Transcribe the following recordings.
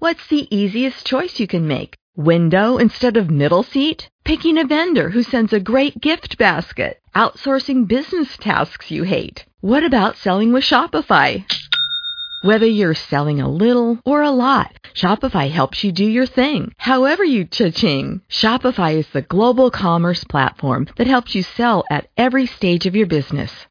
What's the easiest choice you can make? Window instead of middle seat? Picking a vendor who sends a great gift basket? Outsourcing business tasks you hate? What about selling with Shopify? Whether you're selling a little or a lot, Shopify helps you do your thing, however you cha-ching. Shopify is the global commerce platform that helps you sell at every stage of your business.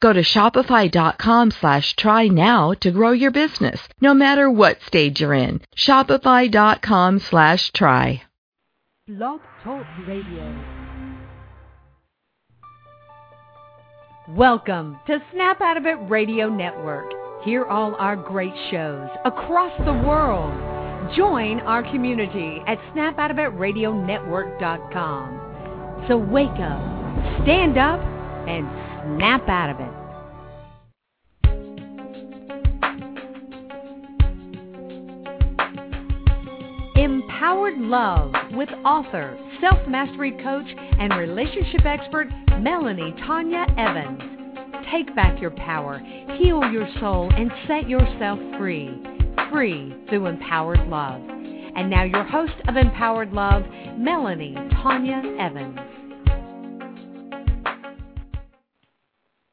Go to shopify.com slash try now to grow your business, no matter what stage you're in. Shopify.com slash try. Blog Talk Radio. Welcome to Snap Out of It Radio Network. Hear all our great shows across the world. Join our community at snapoutofitradio.network.com. So wake up, stand up, and snap out of it. Empowered Love with author, self mastery coach, and relationship expert Melanie Tanya Evans. Take back your power, heal your soul, and set yourself free. Free through empowered love. And now, your host of Empowered Love, Melanie Tanya Evans.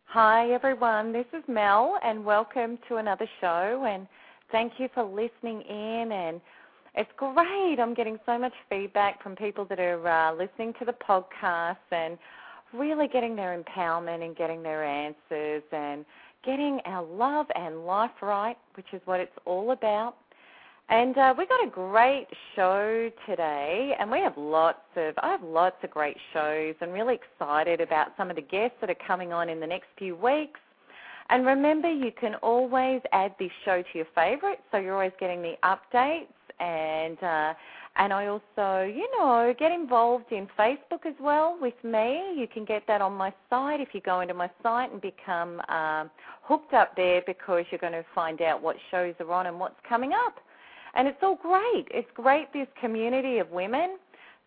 Hi, everyone. This is Mel, and welcome to another show. And thank you for listening in. And it's great. I'm getting so much feedback from people that are uh, listening to the podcast and really getting their empowerment and getting their answers and getting our love and life right, which is what it's all about. And uh, we got a great show today, and we have lots of I have lots of great shows, and really excited about some of the guests that are coming on in the next few weeks. And remember, you can always add this show to your favorites, so you're always getting the updates. And uh, and I also, you know, get involved in Facebook as well with me. You can get that on my site if you go into my site and become um, hooked up there because you're going to find out what shows are on and what's coming up. And it's all great. It's great, this community of women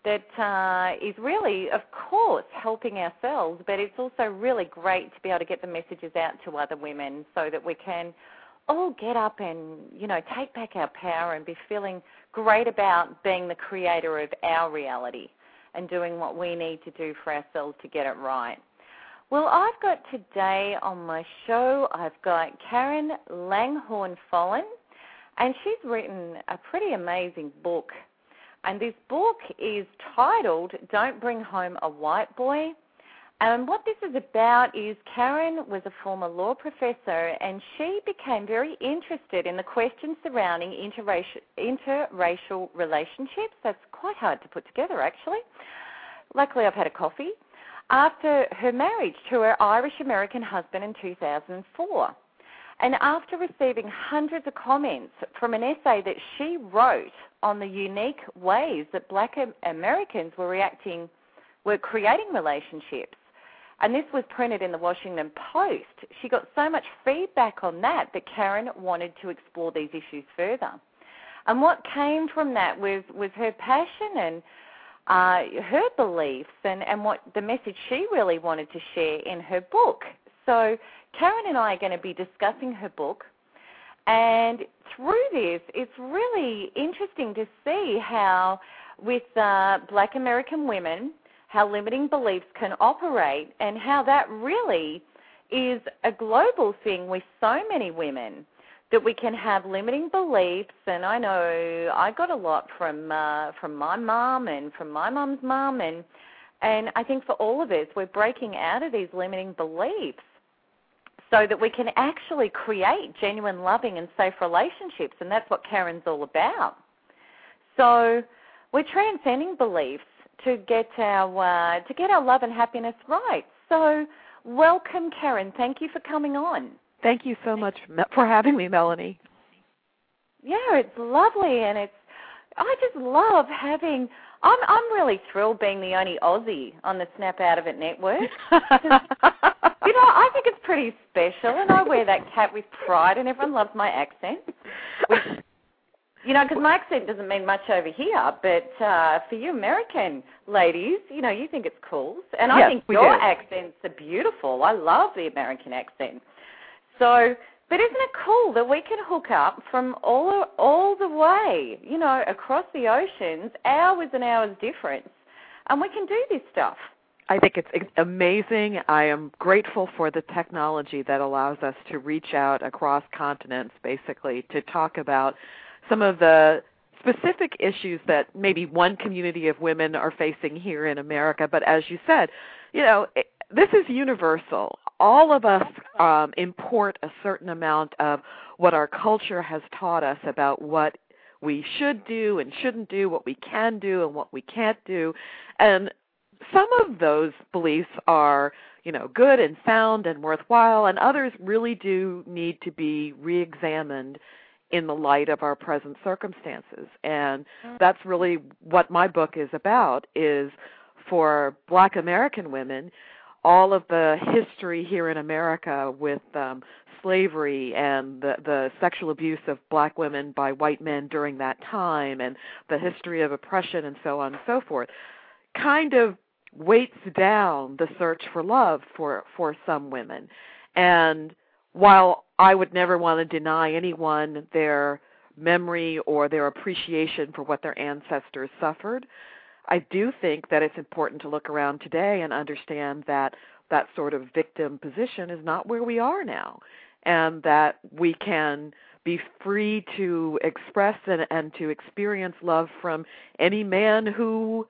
that uh, is really, of course, helping ourselves, but it's also really great to be able to get the messages out to other women so that we can all get up and, you know, take back our power and be feeling great about being the creator of our reality and doing what we need to do for ourselves to get it right. Well, I've got today on my show, I've got Karyn Langhorne Folan and she's written a pretty amazing book. And this book is titled Don't Bring Home a White Boy. And what this is about is Karyn was a former law professor and she became very interested in the questions surrounding interracial, interracial relationships. That's quite hard to put together, actually. Luckily, I've had a coffee. After her marriage to her Irish American husband in 2004. And after receiving hundreds of comments from an essay that she wrote on the unique ways that black Americans were reacting, were creating relationships, and this was printed in the Washington Post, she got so much feedback on that that Karyn wanted to explore these issues further. And what came from that was, was her passion and uh, her beliefs and, and what the message she really wanted to share in her book. So Karyn and I are going to be discussing her book. And through this, it's really interesting to see how, with uh, black American women, how limiting beliefs can operate and how that really is a global thing with so many women that we can have limiting beliefs and I know I got a lot from uh from my mom and from my mom's mom and and I think for all of us we're breaking out of these limiting beliefs so that we can actually create genuine, loving, and safe relationships. And that's what Karyn's all about. So we're transcending beliefs to get our uh, to get our love and happiness right. So welcome, Karyn. Thank you for coming on. Thank you so much for having me, Melanie. Yeah, it's lovely, and it's I just love having I'm I'm really thrilled being the only Aussie on the Snap Out of It network. you know, I think it's pretty special, and I wear that cap with pride, and everyone loves my accent. Which, you know, because my accent doesn't mean much over here, but uh, for you American ladies, you know, you think it's cool, and I Yes, think your do. accents are beautiful. I love the American accent. So, but isn't it cool that we can hook up from all all the way, you know, across the oceans, hours and hours difference, and we can do this stuff. I think it's it's amazing. I am grateful for the technology that allows us to reach out across continents, basically, to talk about some of the specific issues that maybe one community of women are facing here in America. But as you said, you know, it, this is universal. All of us um, import a certain amount of what our culture has taught us about what we should do and shouldn't do, what we can do and what we can't do. And some of those beliefs are, you know, good and sound and worthwhile, and others really do need to be re-examined in the light of our present circumstances. And that's really what my book is about is for black American women all of the history here in America with um slavery and the the sexual abuse of black women by white men during that time and the history of oppression and so on and so forth kind of weights down the search for love for for some women. And while I would never want to deny anyone their memory or their appreciation for what their ancestors suffered I do think that it's important to look around today and understand that that sort of victim position is not where we are now and that we can be free to express and, and to experience love from any man who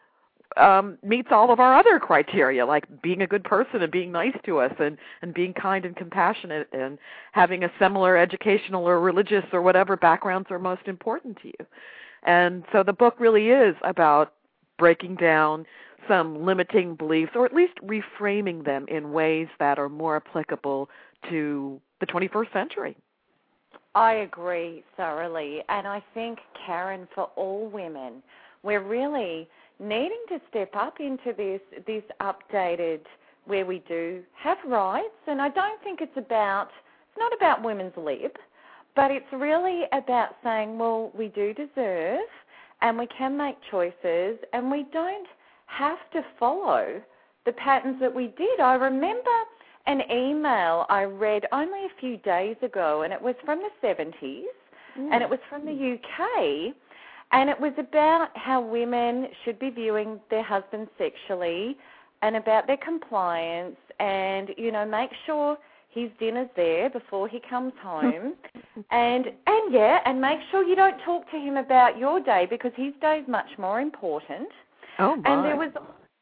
um meets all of our other criteria like being a good person and being nice to us and and being kind and compassionate and having a similar educational or religious or whatever backgrounds are most important to you and so the book really is about breaking down some limiting beliefs or at least reframing them in ways that are more applicable to the 21st century. I agree thoroughly, and I think Karyn, for all women, we're really needing to step up into this this updated where we do have rights, and I don't think it's about it's not about women's lib, but it's really about saying, well, we do deserve, and we can make choices, and we don't have to follow the patterns that we did. I remember an email I read only a few days ago, and it was from the 70s, and it mm. was from the UK, and it was about how women should be viewing their husbands sexually and about their compliance and, you know, make sure his dinner's there before he comes home. And and yeah and make sure you don't talk to him about your day because his day is much more important. Oh my. and there was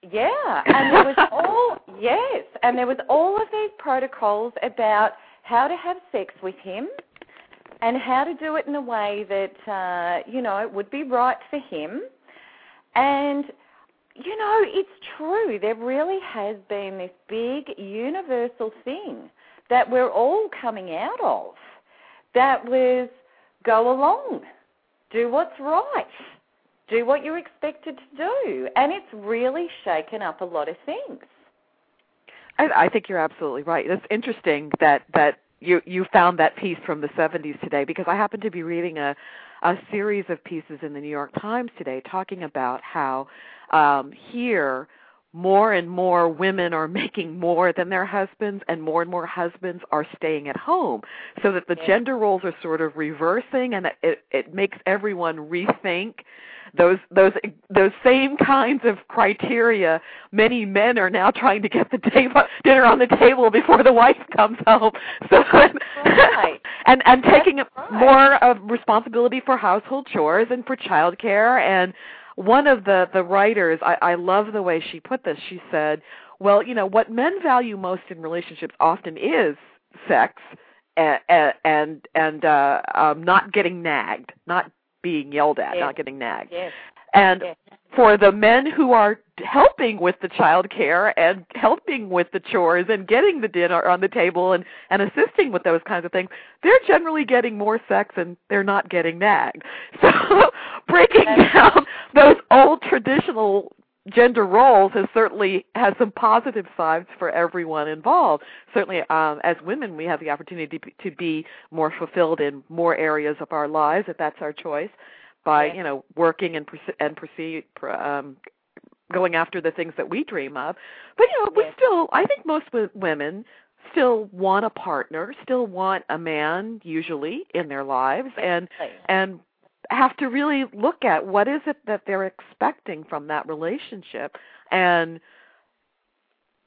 yeah, and there was all yes, and there was all of these protocols about how to have sex with him and how to do it in a way that uh, you know would be right for him. And you know, it's true. There really has been this big universal thing that we're all coming out of. That was go along, do what's right do what you're expected to do. And it's really shaken up a lot of things. I, I think you're absolutely right. It's interesting that that you you found that piece from the 70s today because I happen to be reading a a series of pieces in the New York Times today talking about how um here more and more women are making more than their husbands and more and more husbands are staying at home so that the Yeah. gender roles are sort of reversing and it it makes everyone rethink those those those same kinds of criteria many men are now trying to get the table dinner on the table before the wife comes home so Right. and and taking right. more of responsibility for household chores and for childcare and one of the the writers I, I love the way she put this she said well you know what men value most in relationships often is sex and and and uh um not getting nagged not being yelled at Yes. not getting nagged Yes. and yes. for the men who are helping with the child care and helping with the chores and getting the dinner on the table and and assisting with those kinds of things they're generally getting more sex and they're not getting nagged. So breaking down those old traditional gender roles has certainly has some positive sides for everyone involved. Certainly, um, as women, we have the opportunity to, to be more fulfilled in more areas of our lives, if that's our choice, by you know working and and proceed um, going after the things that we dream of. But you know, we still, I think most women still want a partner, still want a man usually in their lives, and and have to really look at what is it that they're expecting from that relationship and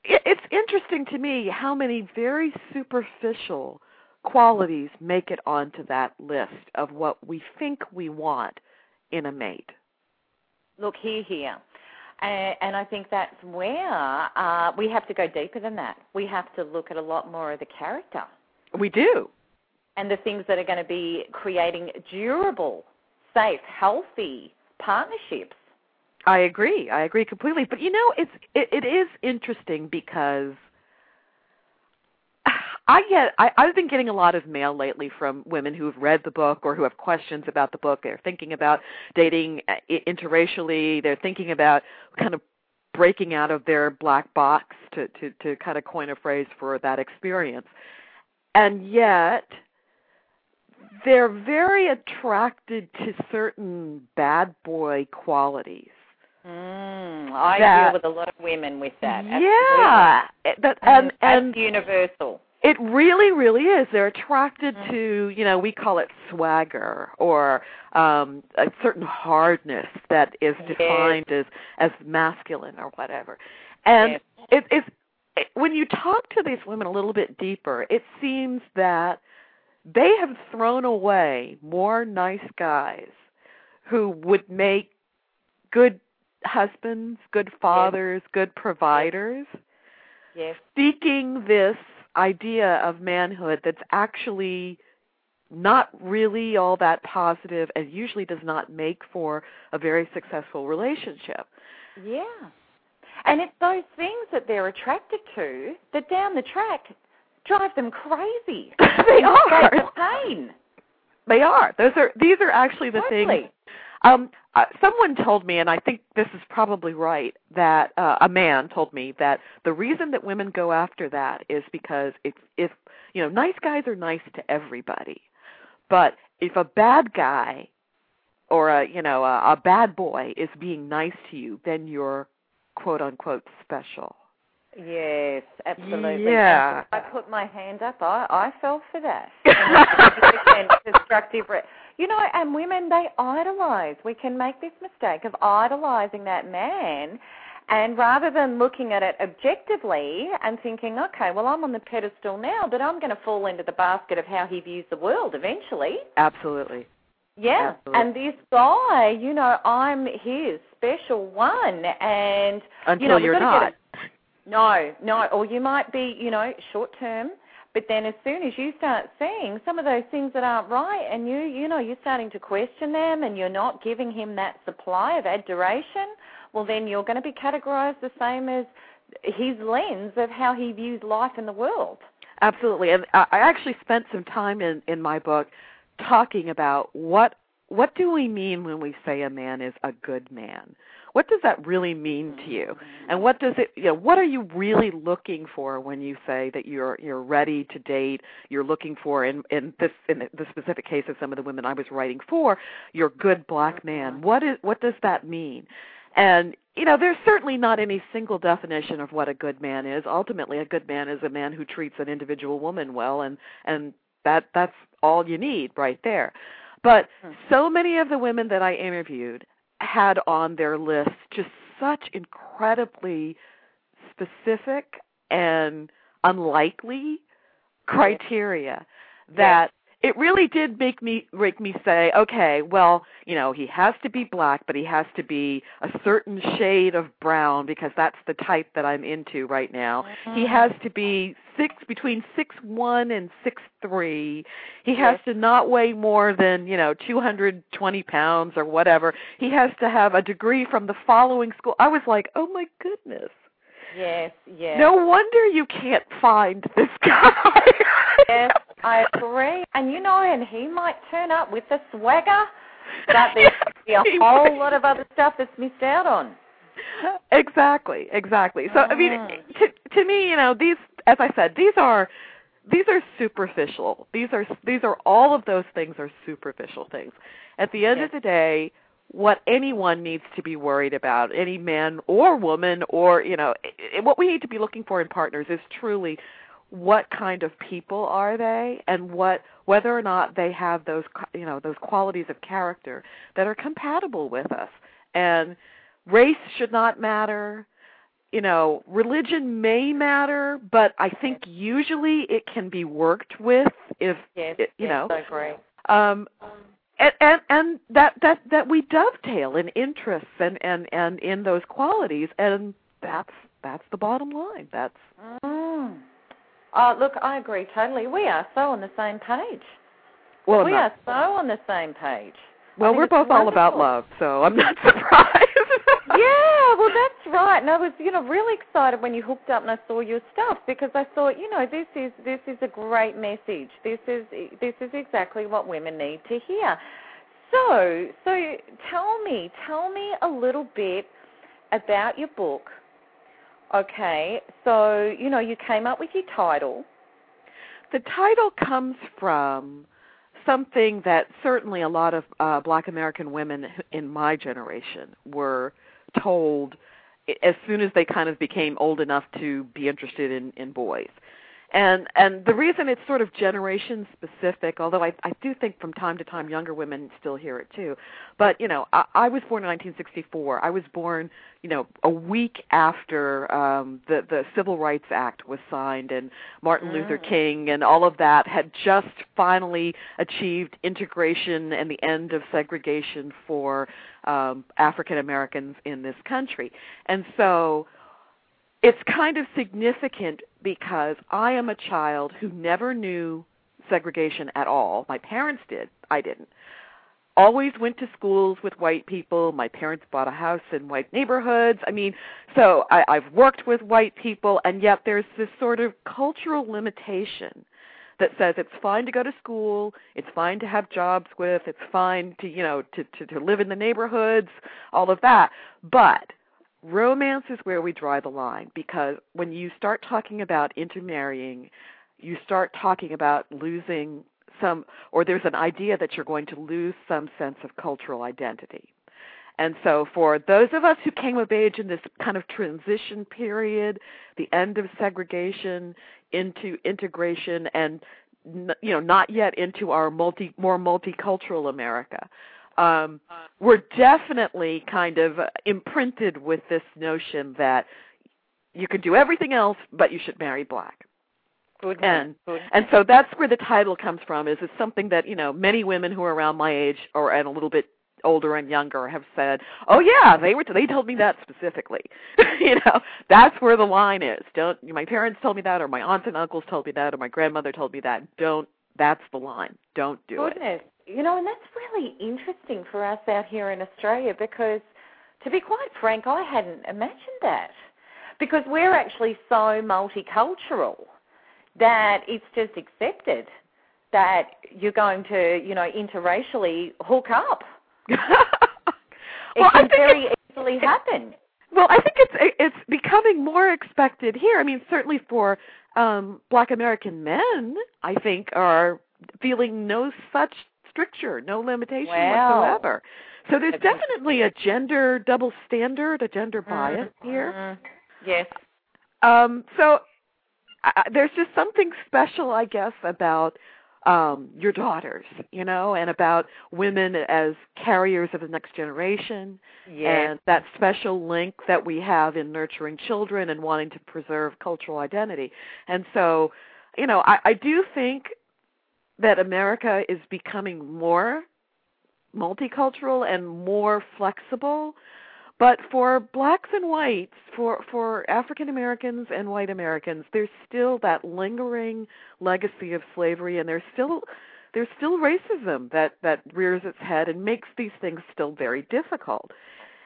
it's interesting to me how many very superficial qualities make it onto that list of what we think we want in a mate. Look here, here. And, I think that's where uh, we have to go deeper than that. We have to look at a lot more of the character. We do. And the things that are going to be creating durable safe, healthy partnerships. I agree. I agree completely. But you know, it's it, it is interesting because I get I, I've been getting a lot of mail lately from women who've read the book or who have questions about the book. They're thinking about dating uh, interracially. They're thinking about kind of breaking out of their black box to to to kind of coin a phrase for that experience. And yet they're very attracted to certain bad boy qualities. Mm, I that, deal with a lot of women with that. Yeah, that, and and universal. It really, really is. They're attracted mm. to, you know, we call it swagger or um a certain hardness that is defined yes. as as masculine or whatever. And yes. it, it's it, when you talk to these women a little bit deeper, it seems that they have thrown away more nice guys who would make good husbands, good fathers, yes. good providers. Yes. Seeking this idea of manhood that's actually not really all that positive and usually does not make for a very successful relationship. Yeah. And it's those things that they're attracted to that down the track drive them crazy. they are. The pain. They are. Those are. These are actually the totally. things. Um, uh, someone told me, and I think this is probably right, that uh, a man told me that the reason that women go after that is because if if you know nice guys are nice to everybody, but if a bad guy or a you know a, a bad boy is being nice to you, then you're quote unquote special. Yes, absolutely. Yeah. I put my hand up. I I fell for that. destructive. You know, and women they idolize. We can make this mistake of idolizing that man, and rather than looking at it objectively and thinking, okay, well I'm on the pedestal now, but I'm going to fall into the basket of how he views the world eventually. Absolutely. Yeah, Absolutely. and this guy, you know, I'm his special one, and until you know, you're not. No, no. Or you might be, you know, short term, but then as soon as you start seeing some of those things that aren't right, and you, you know, you're starting to question them, and you're not giving him that supply of adoration, well, then you're going to be categorized the same as his lens of how he views life in the world. Absolutely, and I actually spent some time in in my book talking about what what do we mean when we say a man is a good man? What does that really mean to you? And what does it you know, what are you really looking for when you say that you're you're ready to date, you're looking for in in this in the specific case of some of the women I was writing for, your good black man. What is what does that mean? And you know, there's certainly not any single definition of what a good man is. Ultimately, a good man is a man who treats an individual woman well and and that that's all you need right there. But hmm. so many of the women that I interviewed had on their list just such incredibly specific and unlikely criteria that it really did make me make me say, okay, well, you know, he has to be black, but he has to be a certain shade of brown because that's the type that I'm into right now. Mm-hmm. He has to be six between six one and six three. He has to not weigh more than you know two hundred twenty pounds or whatever. He has to have a degree from the following school. I was like, oh my goodness. Yes, yes. No wonder you can't find this guy. yes, I agree. And you know, and he might turn up with the swagger, but there's be a whole lot of other stuff that's missed out on. Exactly, exactly. So I mean, mm. to to me, you know, these, as I said, these are these are superficial. These are these are all of those things are superficial things. At the end yes. of the day, what anyone needs to be worried about, any man or woman, or you know, what we need to be looking for in partners is truly what kind of people are they, and what whether or not they have those you know those qualities of character that are compatible with us. And race should not matter. You know, religion may matter, but I think usually it can be worked with if yes, it, you yes, know. I agree. Um, and, and and that that that we dovetail in interests and and and in those qualities and that's that's the bottom line that's mm. Uh look i agree totally we are so on the same page well we are so on the same page well we're both wonderful. all about love so i'm not surprised yeah, well, that's right. And I was, you know, really excited when you hooked up and I saw your stuff because I thought, you know, this is this is a great message. This is this is exactly what women need to hear. So, so tell me, tell me a little bit about your book. Okay, so you know, you came up with your title. The title comes from something that certainly a lot of uh, Black American women in my generation were told as soon as they kind of became old enough to be interested in in boys and and the reason it's sort of generation specific although i i do think from time to time younger women still hear it too. But you know i i was born in 1964 i was born you know a week after um the the civil rights act was signed and martin mm. luther king and all of that had just finally achieved integration and the end of segregation for um african americans in this country. And so it's kind of significant because I am a child who never knew segregation at all. My parents did, I didn't. Always went to schools with white people. My parents bought a house in white neighborhoods. I mean, so I, I've worked with white people, and yet there's this sort of cultural limitation that says it's fine to go to school, it's fine to have jobs with, it's fine to you know to to, to live in the neighborhoods, all of that, but romance is where we draw the line because when you start talking about intermarrying, you start talking about losing some, or there's an idea that you're going to lose some sense of cultural identity. And so, for those of us who came of age in this kind of transition period, the end of segregation into integration, and you know, not yet into our multi more multicultural America, um, we're definitely kind of imprinted with this notion that you can do everything else, but you should marry black. Good and Good. and so that's where the title comes from. Is it's something that you know many women who are around my age or and a little bit older and younger have said, "Oh yeah, they were. T- they told me that specifically. you know, that's where the line is. Don't. My parents told me that, or my aunts and uncles told me that, or my grandmother told me that. Don't. That's the line. Don't do Goodness. it. You know, and that's really interesting for us out here in Australia because, to be quite frank, I hadn't imagined that. Because we're actually so multicultural that it's just accepted that you're going to, you know, interracially hook up. well, it can very easily happen. Well, I think it's it's becoming more expected here. I mean, certainly for um black American men, I think are feeling no such stricture, no limitation wow. whatsoever. So there's definitely a gender double standard, a gender bias mm-hmm. here. Yes. Um, so uh, there's just something special, I guess, about um, your daughters, you know, and about women as carriers of the next generation, yes. and that special link that we have in nurturing children and wanting to preserve cultural identity. And so, you know, I, I do think that America is becoming more multicultural and more flexible. But for blacks and whites, for for African Americans and white Americans, there's still that lingering legacy of slavery, and there's still there's still racism that that rears its head and makes these things still very difficult.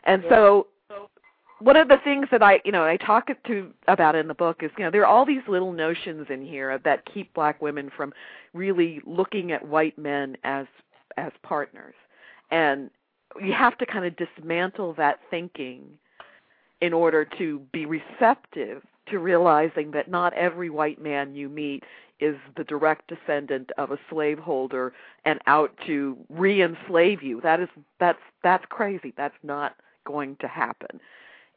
And yeah. so one of the things that I, you know, I talk to about in the book is, you know, there are all these little notions in here that keep black women from really looking at white men as as partners. And you have to kind of dismantle that thinking in order to be receptive to realizing that not every white man you meet is the direct descendant of a slaveholder and out to re-enslave you. That is that's that's crazy. That's not going to happen.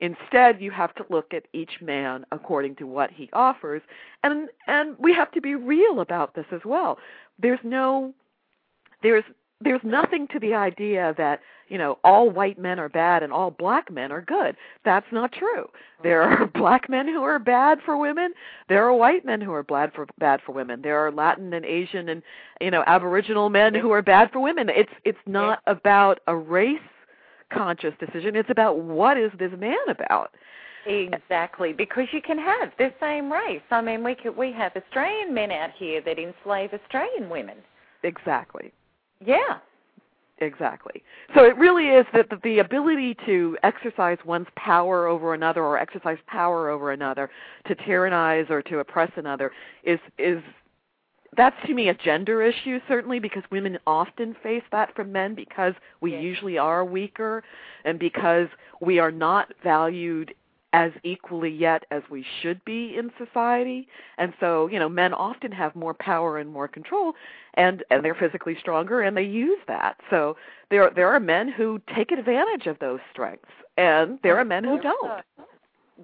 Instead, you have to look at each man according to what he offers, and and we have to be real about this as well. There's no there's there's nothing to the idea that you know all white men are bad and all black men are good. That's not true. There are black men who are bad for women. There are white men who are bad for bad for women. There are latin and asian and you know aboriginal men who are bad for women. It's it's not about a race conscious decision. It's about what is this man about. Exactly, because you can have the same race. I mean, we could we have Australian men out here that enslave Australian women. Exactly. Yeah. Exactly. So it really is that the ability to exercise one's power over another or exercise power over another, to tyrannize or to oppress another is is that's to me a gender issue certainly because women often face that from men because we yes. usually are weaker and because we are not valued as equally yet as we should be in society. And so you know men often have more power and more control and and they're physically stronger and they use that. So there there are men who take advantage of those strengths and there are men who don't.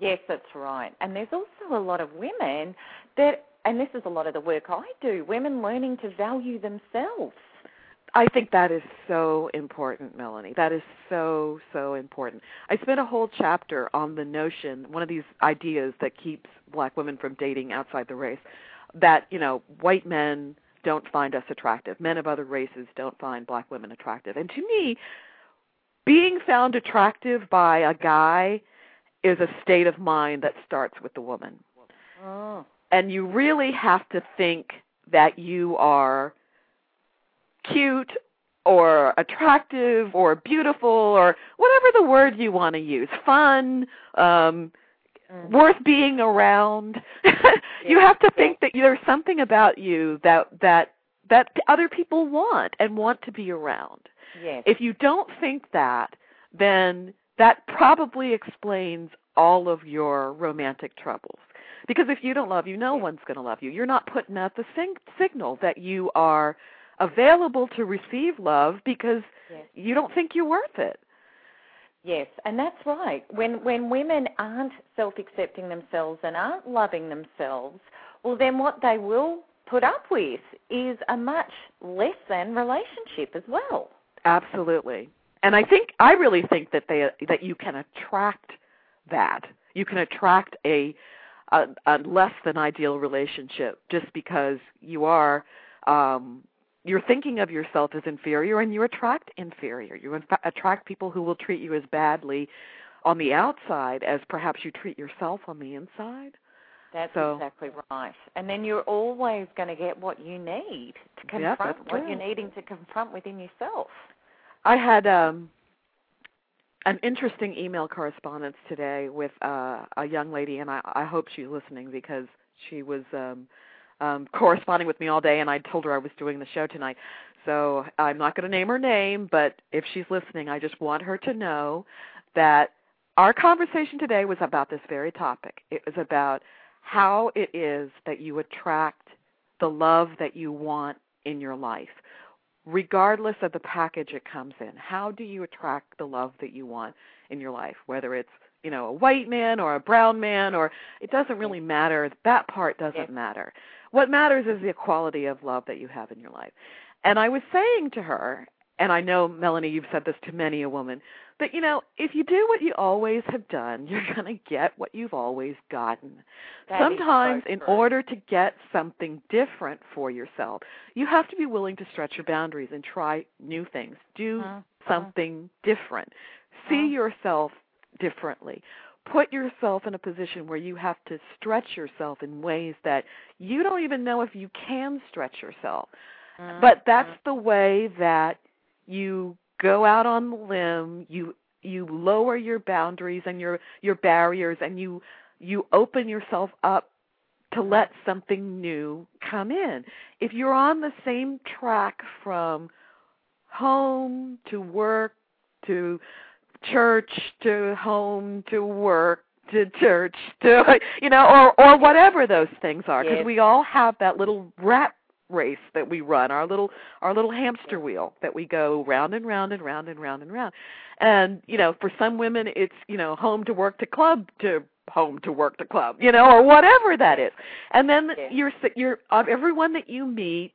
Yes that's right. And there's also a lot of women that and this is a lot of the work I do, women learning to value themselves. I think that is so important, Melanie. That is so, so important. I spent a whole chapter on the notion, one of these ideas that keeps black women from dating outside the race, that, you know, white men don't find us attractive. Men of other races don't find black women attractive. And to me, being found attractive by a guy is a state of mind that starts with the woman. Oh and you really have to think that you are cute or attractive or beautiful or whatever the word you want to use fun um mm. worth being around. You have to think that there's something about you that that that other people want and want to be around. Yes. if you don't think that then that probably explains all of your romantic troubles because if you don't love you, no one's going to love you. You're not putting out the sing- signal that you are available to receive love because yes. you don't think you're worth it. Yes, and that's right. When when women aren't self-accepting themselves and aren't loving themselves, well then what they will put up with is a much less than relationship as well. Absolutely. And I think I really think that they that you can attract that. You can attract a a, a less than ideal relationship just because you are um you're thinking of yourself as inferior and you attract inferior you attract people who will treat you as badly on the outside as perhaps you treat yourself on the inside that's so, exactly right. And then you're always going to get what you need to confront yeah, what you're needing to confront within yourself. I had um an interesting email correspondence today with uh, a young lady, and I, I hope she's listening because she was um, um, corresponding with me all day, and I told her I was doing the show tonight. So I'm not going to name her name, but if she's listening, I just want her to know that our conversation today was about this very topic. It was about how it is that you attract the love that you want in your life regardless of the package it comes in. How do you attract the love that you want in your life? Whether it's, you know, a white man or a brown man or it doesn't really matter. That part doesn't matter. What matters is the quality of love that you have in your life. And I was saying to her, and I know Melanie you've said this to many a woman, But you know, if you do what you always have done, you're going to get what you've always gotten. That Sometimes, so in order to get something different for yourself, you have to be willing to stretch your boundaries and try new things. Do Mhm. something different. See Mhm. yourself differently. Put yourself in a position where you have to stretch yourself in ways that you don't even know if you can stretch yourself. Mhm. But that's the way that you go out on the limb, you you lower your boundaries and your your barriers and you you open yourself up to let something new come in. If you're on the same track from home to work to church to home to work to church to you know or or whatever those things are because Yes. we all have that little rat race that we run our little our little hamster wheel that we go round and round and round and round and round and you know for some women it's you know home to work to club to home to work to club you know or whatever that is and then Yes. you're you're everyone that you meet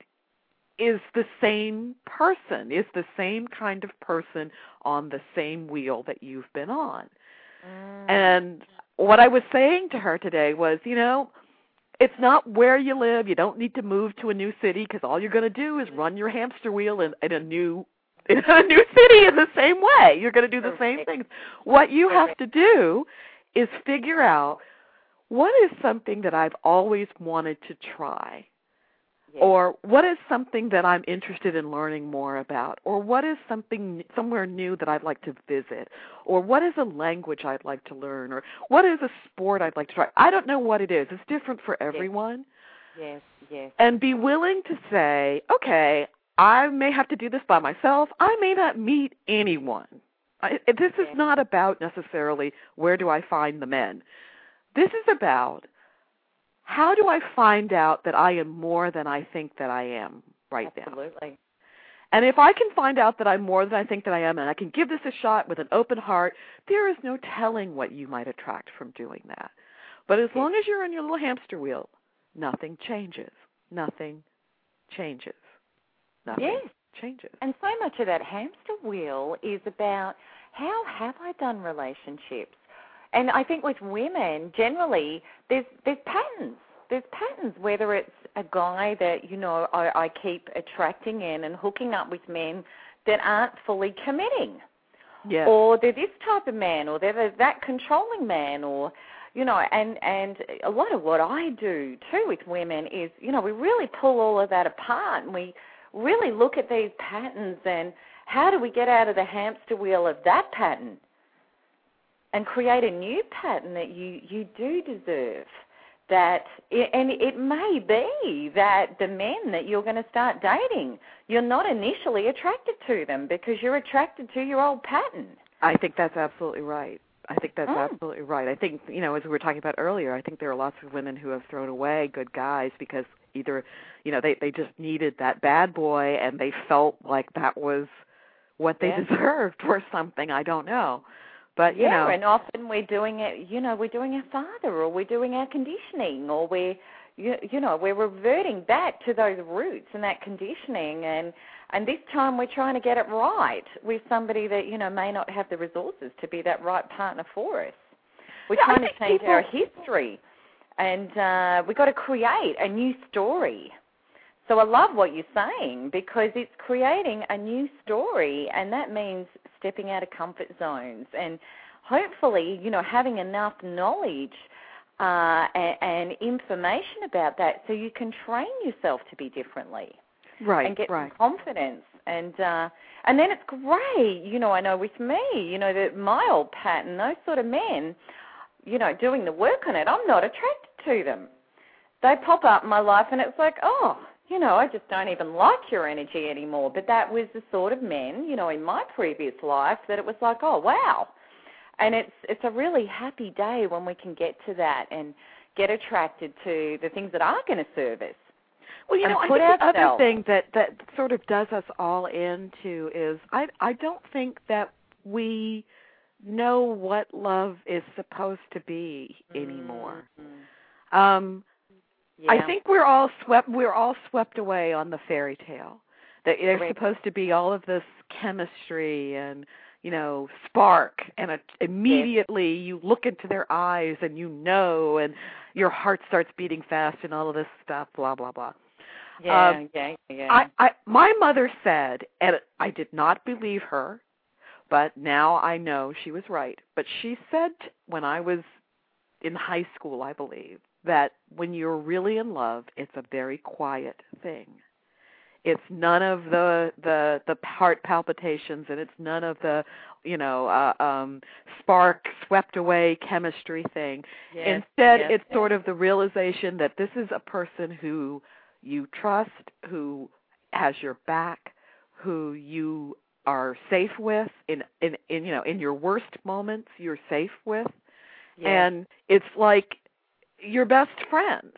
is the same person is the same kind of person on the same wheel that you've been on Mm. and what I was saying to her today was, you know, it's not where you live. You don't need to move to a new city because all you're going to do is run your hamster wheel in, in a new in a new city in the same way. You're going to do the same things. What you have to do is figure out what is something that I've always wanted to try Yes. or what is something that I'm interested in learning more about, or what is something somewhere new that I'd like to visit, or what is a language I'd like to learn, or what is a sport I'd like to try. I don't know what it is. It's different for everyone. yes, yes. And be willing to say, okay, I may have to do this by myself. I may not meet anyone. I, this is not about necessarily where do I find the men. This is about how do I find out that I am more than I think that I am right now. Absolutely. And if I can find out that I'm more than I think that I am, and I can give this a shot with an open heart, there is no telling what you might attract from doing that. But as long as you're in your little hamster wheel, nothing changes. Nothing changes. Nothing Yes. changes. And so much of that hamster wheel is about how have I done relationships? And I think with women, generally, there's there's patterns. There's patterns. Whether it's a guy that you know I, I keep attracting in and hooking up with men that aren't fully committing, Yes. or they're this type of man, or they're the- that controlling man, or you know, and and a lot of what I do too with women is, you know, we really pull all of that apart, and we really look at these patterns and how do we get out of the hamster wheel of that pattern and create a new pattern that you you do deserve that and it may be that the men that you're going to start dating you're not initially attracted to them because you're attracted to your old pattern I think that's absolutely right. I think that's Mm. absolutely right. I think, you know, as we were talking about earlier, I think there are lots of women who have thrown away good guys because either, you know, they they just needed that bad boy and they felt like that was what they Yeah. deserved or something. I don't know. But, you yeah know, and often we're doing it you know we're doing our father or we're doing our conditioning or we're you, you know we're reverting back to those roots and that conditioning and and this time we're trying to get it right with somebody that you know may not have the resources to be that right partner for us. We're Yeah, trying to change people- our history and uh we've got to create a new story. So I love what you're saying because it's creating a new story, and that means stepping out of comfort zones and hopefully, you know, having enough knowledge uh, and, and information about that so you can train yourself to be differently right, and get right. some confidence. And uh, and then it's great, you know. I know with me, you know, that my old pattern, those sort of men, you know, doing the work on it, I'm not attracted to them they pop up in my life and it's like, oh, you know, I just don't even like your energy anymore. But that was the sort of men, you know, in my previous life that it was like, oh wow. And it's it's a really happy day when we can get to that and get attracted to the things that are going to serve us. Well, you know, I think the other thing that that sort of does us all into is I I don't think that we know what love is supposed to be anymore. Mhm. Um Yeah. I think we're all swept we're all swept away on the fairy tale. That there's Correct. supposed to be all of this chemistry and you know spark and a, immediately you look into their eyes and you know and your heart starts beating fast and all of this stuff blah blah blah yeah um, yeah yeah I, I my mother said and i did not believe her but now i know she was right but she said when i was in high school i believe that when you're really in love it's a very quiet thing. It's none of the the the heart palpitations and it's none of the you know uh, um spark swept away chemistry thing. Yes, instead yes, it's yes. sort of the realization that this is a person who you trust who has your back who you are safe with in in in you know in your worst moments you're safe with. And it's like your best friend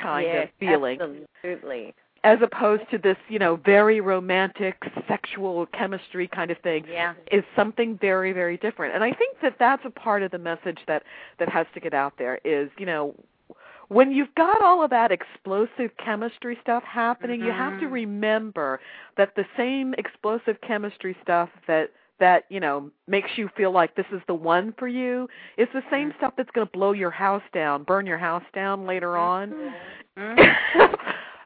kind yes, of feeling absolutely as opposed to this, you know, very romantic sexual chemistry kind of thing yeah. is something very very different. And I think that that's a part of the message that that has to get out there is, you know, when you've got all of that explosive chemistry stuff happening, mm-hmm. you have to remember that the same explosive chemistry stuff that that you know makes you feel like this is the one for you it's the same mm-hmm. stuff that's going to blow your house down, burn your house down later on. Mm-hmm.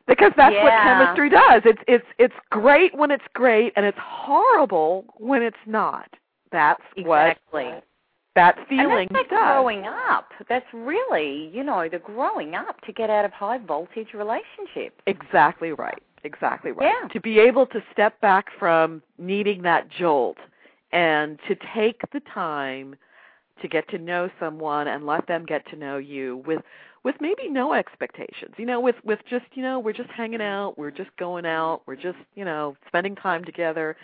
because that's yeah. what chemistry does. It's it's it's great when it's great, and it's horrible when it's not. That's exactly. what that feeling and that's like does. growing up. That's really, you know, the growing up to get out of high voltage relationships. Exactly right. Exactly right. Yeah. To be able to step back from needing that jolt and to take the time to get to know someone and let them get to know you with with maybe no expectations you know with with just you know we're just hanging out we're just going out we're just you know spending time together.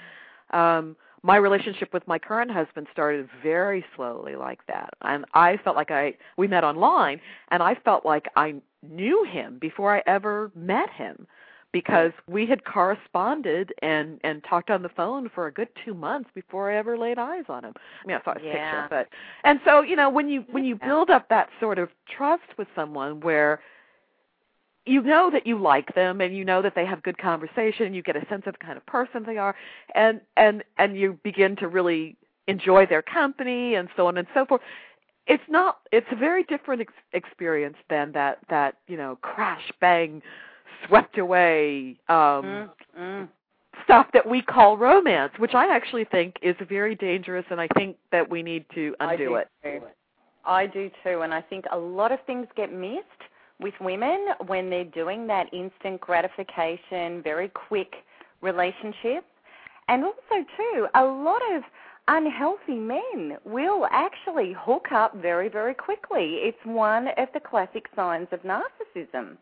Um my relationship with my current husband started very slowly like that. And i felt like i we met online and i felt like i knew him before i ever met him because we had corresponded and and talked on the phone for a good two months before I ever laid eyes on him. I mean, I saw his yeah. picture, but and so you know when you when you build up that sort of trust with someone where you know that you like them and you know that they have good conversation you get a sense of the kind of person they are and and and you begin to really enjoy their company and so on and so forth it's not it's a very different ex- experience than that that you know crash bang swept away um mm, mm. stuff that we call romance, which I actually think is very dangerous and I think that we need to undo I it. Too. I do too and I think a lot of things get missed with women when they're doing that instant gratification, very quick relationship. And also too, a lot of unhealthy men will actually hook up very, very quickly. It's one of the classic signs of narcissism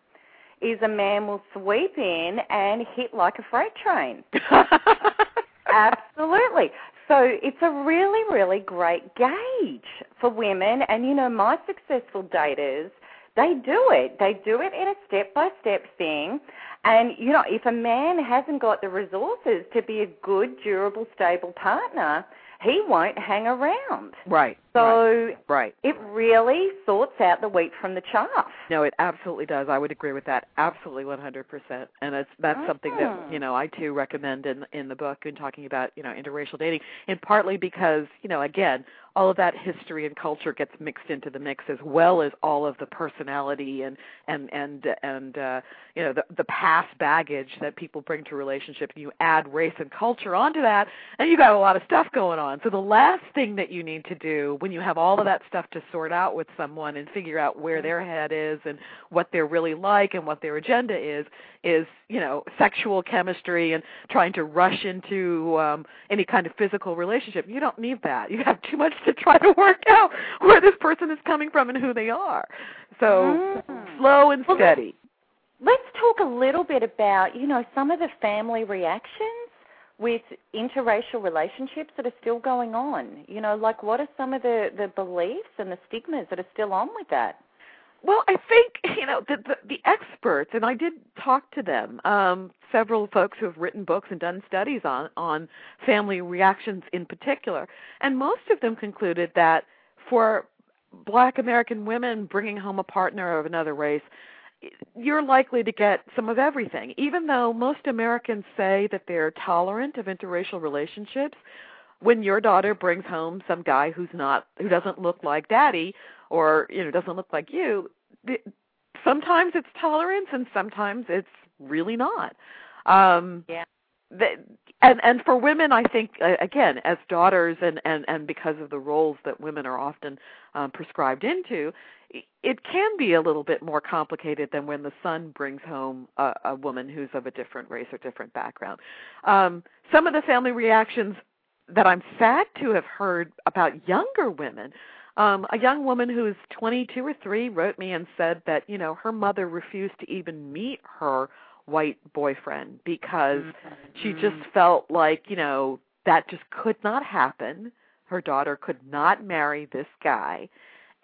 is a man will sweep in and hit like a freight train. Absolutely. So it's a really, really great gauge for women. And you know, my successful daters, they do it. They do it in a step by step thing. And you know, if a man hasn't got the resources to be a good, durable, stable partner, he won't hang around. Right. So right, right. it really sorts out the wheat from the chaff. No, it absolutely does. I would agree with that. Absolutely 100%. And it's that's mm-hmm. something that, you know, I too recommend in in the book and talking about, you know, interracial dating. And partly because, you know, again, all of that history and culture gets mixed into the mix as well as all of the personality and and and and uh you know the the past baggage that people bring to relationships you add race and culture onto that and you got a lot of stuff going on so the last thing that you need to do when you have all of that stuff to sort out with someone and figure out where their head is and what they're really like and what their agenda is is you know sexual chemistry and trying to rush into um any kind of physical relationship you don't need that you have too much to try to work out where this person is coming from and who they are. So mm. slow and steady. Let's talk a little bit about, you know, some of the family reactions with interracial relationships that are still going on. You know, like what are some of the, the beliefs and the stigmas that are still on with that? Well, I think you know the, the the experts, and I did talk to them. Um, several folks who have written books and done studies on on family reactions in particular, and most of them concluded that for Black American women bringing home a partner of another race, you're likely to get some of everything. Even though most Americans say that they're tolerant of interracial relationships, when your daughter brings home some guy who's not who doesn't look like daddy or you know doesn't look like you sometimes it's tolerance and sometimes it's really not um yeah the, and and for women i think uh, again as daughters and and and because of the roles that women are often um prescribed into it can be a little bit more complicated than when the son brings home a, a woman who's of a different race or different background. Um some of the family reactions that i'm sad to have heard about younger women um a young woman who's 22 or 3 wrote me and said that you know her mother refused to even meet her white boyfriend because mm-hmm. she just felt like, you know, that just could not happen. Her daughter could not marry this guy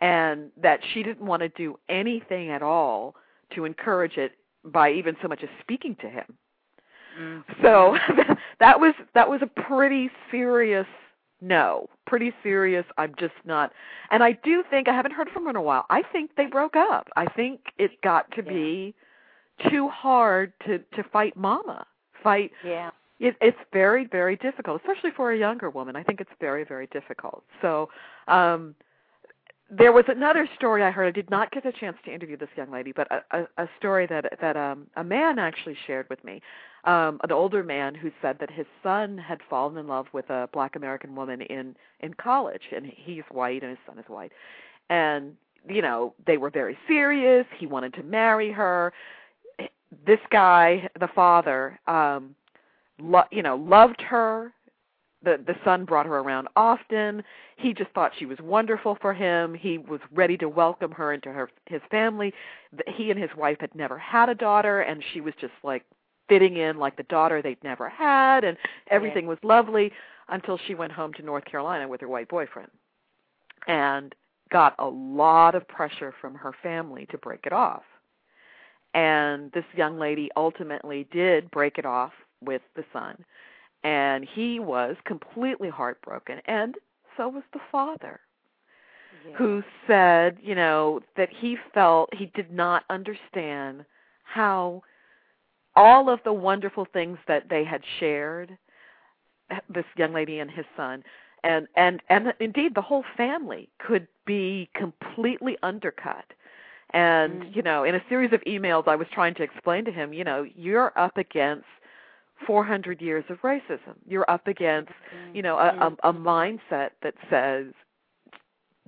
and that she didn't want to do anything at all to encourage it by even so much as speaking to him. Mm-hmm. So that was that was a pretty serious no, pretty serious. I'm just not. And I do think I haven't heard from her in a while. I think they broke up. I think it got to yeah. be too hard to to fight mama fight yeah. it, it's very very difficult especially for a younger woman. I think it's very very difficult. So um there was another story i heard. I did not get a chance to interview this young lady but a, a, a story that that um a man actually shared with me. Um an older man who said that his son had fallen in love with a black american woman in in college and he's white and his son is white. And you know they were very serious. He wanted to marry her this guy, the father, um, lo- you know, loved her. The the son brought her around often. He just thought she was wonderful for him. He was ready to welcome her into her his family. He and his wife had never had a daughter, and she was just like fitting in like the daughter they'd never had, and everything was lovely until she went home to North Carolina with her white boyfriend, and got a lot of pressure from her family to break it off and this young lady ultimately did break it off with the son and he was completely heartbroken and so was the father yeah. who said you know that he felt he did not understand how all of the wonderful things that they had shared this young lady and his son and and and indeed the whole family could be completely undercut and, mm. you know, in a series of emails, I was trying to explain to him, you know, you're up against 400 years of racism. You're up against, mm-hmm. you know, a, a, a mm-hmm. mindset that says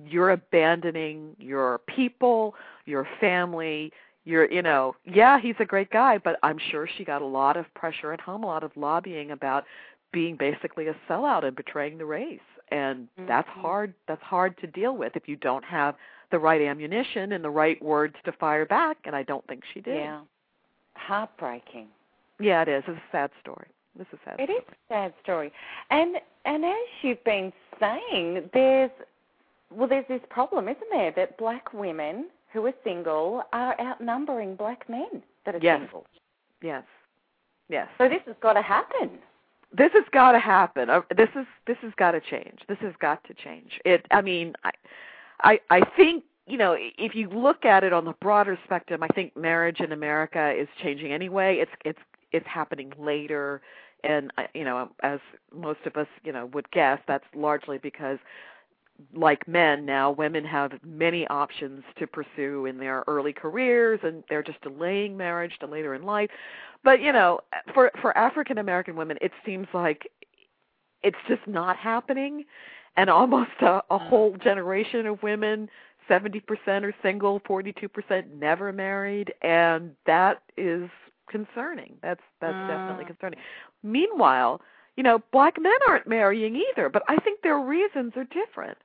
you're abandoning your people, your family, you're you know yeah he's a great guy but i'm sure she got a lot of pressure at home a lot of lobbying about being basically a sellout and betraying the race and mm-hmm. that's hard that's hard to deal with if you don't have the right ammunition and the right words to fire back, and I don't think she did. Yeah, heartbreaking. Yeah, it is. It's a sad story. This is sad. It story. is a sad story, and and as you've been saying, there's well, there's this problem, isn't there, that black women who are single are outnumbering black men that are yes. single. Yes. Yes. So this has got to happen. This has got to happen. Uh, this is this has got to change. This has got to change. It. I mean, I, I I think you know if you look at it on the broader spectrum, I think marriage in America is changing anyway. It's it's it's happening later, and uh, you know as most of us you know would guess, that's largely because like men now women have many options to pursue in their early careers and they're just delaying marriage to later in life. But you know for for african american women it seems like it's just not happening and almost a, a whole generation of women 70% are single 42% never married and that is concerning. That's that's mm. definitely concerning. Meanwhile you know black men aren't marrying either but i think their reasons are different.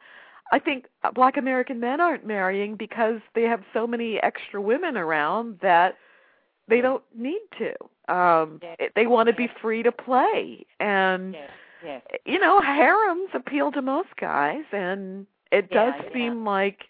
I think black american men aren't marrying because they have so many extra women around that they don't need to. Um yeah. they want to be free to play and yeah yes. you know, harems appeal to most guys, and it does yeah, seem like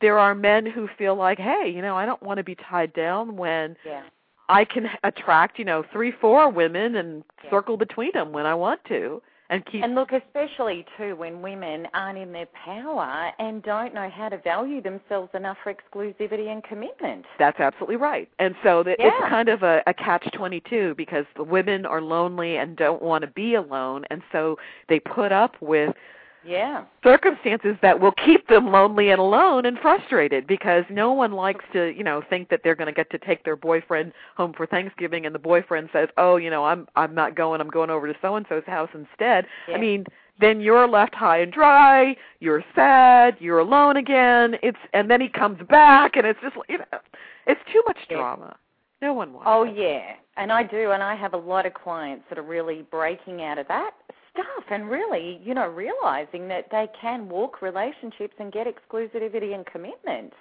there are men who feel like, hey, you know, I don't want to be tied down when yeah. I can attract, you know, three, four women and yeah. circle between them when I want to, and keep And look, especially too when women aren't in their power and don't know how to value themselves enough for exclusivity and commitment. That's absolutely right. And so that Yeah. it's kind of a, a catch 22 because the women are lonely and don't want to be alone and so they put up with Yeah. circumstances that will keep them lonely and alone and frustrated because no one likes to, you know, think that they're going to get to take their boyfriend home for Thanksgiving and the boyfriend says, "Oh, you know, I'm I'm not going. I'm going over to so and so's house instead." Yeah. I mean, then you're left high and dry, you're sad, you're alone again. It's and then he comes back and it's just you know, it's too much Yeah. drama. No one wants Oh it. yeah, and I do, and I have a lot of clients that are really breaking out of that stuff and really, you know, realizing that they can walk relationships and get exclusivity and commitment.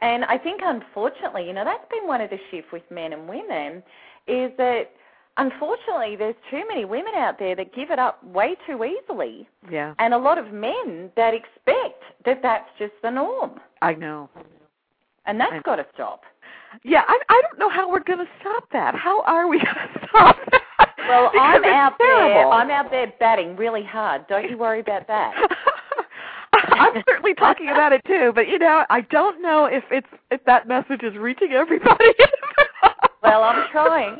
And I think, unfortunately, you know, that's been one of the shifts with men and women, is that unfortunately there's too many women out there that give it up way too easily, Yeah. and a lot of men that expect that that's just the norm, I know. and that's got to stop. Yeah, I I don't know how we're going to stop that. How are we going to stop that? Well, Because I'm out there. I'm out there batting really hard. Don't you worry about that. I'm certainly talking about it too, but you know, I don't know if it's if that message is reaching everybody. Well, I'm trying.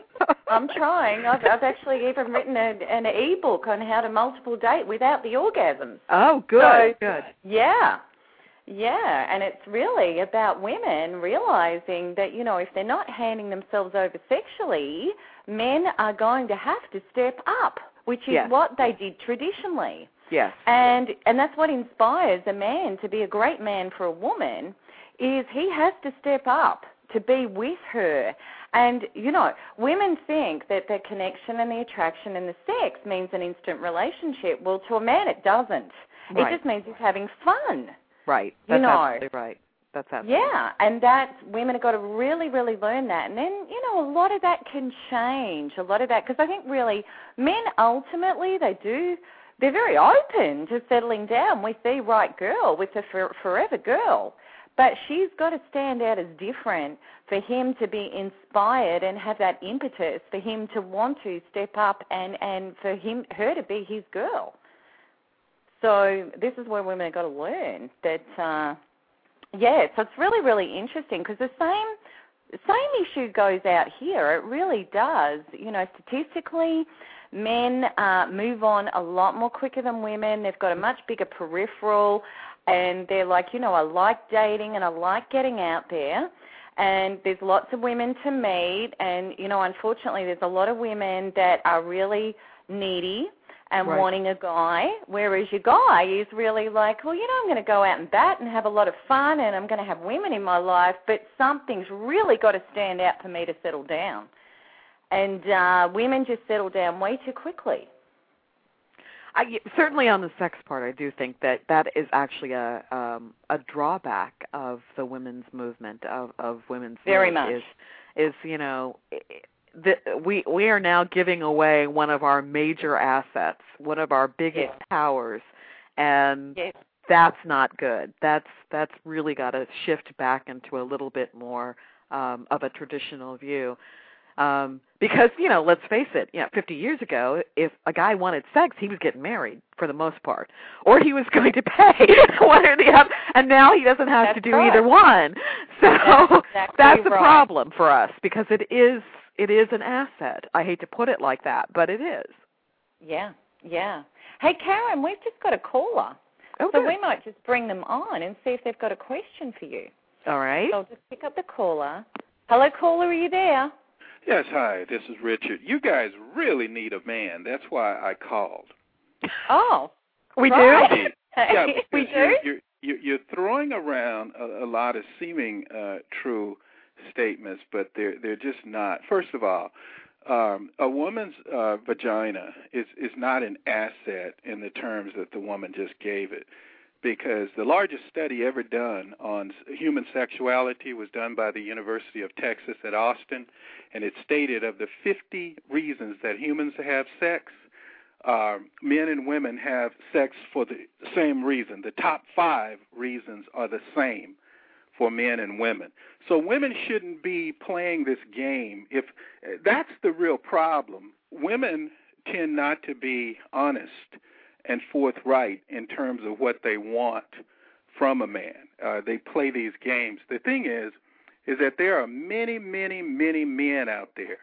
I'm trying. I've, I've actually even written a, an e-book on how to multiple date without the orgasms. Oh, good, So- good. Yeah. Yeah, and it's really about women realizing that, you know, if they're not handing themselves over sexually, men are going to have to step up, which is Yes. what they did traditionally. Yes. And and that's what inspires a man to be a great man for a woman is he has to step up to be with her. And you know, women think that the connection and the attraction and the sex means an instant relationship. Well, to a man it doesn't. Right. It just means he's having fun. Right. You That's know. absolutely right. That's absolutely Yeah, and that's women have got to really, really learn that. And then, you know, a lot of that can change. A lot of that, because I think really men ultimately they do. They're very open to settling down with the right girl, with the for, forever girl. But she's got to stand out as different for him to be inspired and have that impetus for him to want to step up and and for him her to be his girl. So this is where women have got to learn that. uh yeah, so it's really, really interesting because the same same issue goes out here. It really does. You know, statistically, men uh, move on a lot more quicker than women. They've got a much bigger peripheral, and they're like, you know, I like dating and I like getting out there. And there's lots of women to meet, and you know, unfortunately, there's a lot of women that are really needy and Right. wanting a guy, whereas your guy is really like, well, you know, I'm going to go out and bat and have a lot of fun, and I'm going to have women in my life, but something's really got to stand out for me to settle down. And uh, women just settle down way too quickly. I certainly on the sex part, I do think that that is actually a um, a drawback of the women's movement of of women's Very much. is is you know i- the, we we are now giving away one of our major assets, one of our biggest Yes. powers, and Yes. that's not good. That's that's really got to shift back into a little bit more um, of a traditional view. Um, because you know, let's face it, you know, 50 years ago, if a guy wanted sex, he was getting married for the most part, or he was going to pay one or the other. And now he doesn't have That's to do right. either one. So That's exactly that's a right. problem for us because it is it is an asset. I hate to put it like that, but it is. Yeah, yeah. Hey, Karyn, we've just got a caller. Oh, So good. we might just bring them on and see if they've got a question for you. All right. So I'll just pick up the caller. Hello, caller, are you there? Yes, hi, this is Richard. You guys really need a man. That's why I called. Oh, we right. do. Yeah, we do. You're, you're, you're, you're throwing around a, a lot of seeming uh, true statements, but they're they're just not. First of all, um, a woman's uh, vagina is is not an asset in the terms that the woman just gave it, because the largest study ever done on human sexuality was done by the University of Texas at Austin, and it stated of the 50 reasons that humans have sex, uh, men and women have sex for the same reason. The top five reasons are the same for men and women. So women shouldn't be playing this game. If that's the real problem, women tend not to be honest and forthright in terms of what they want from a man. Uh, they play these games. The thing is, is that there are many, many, many men out there,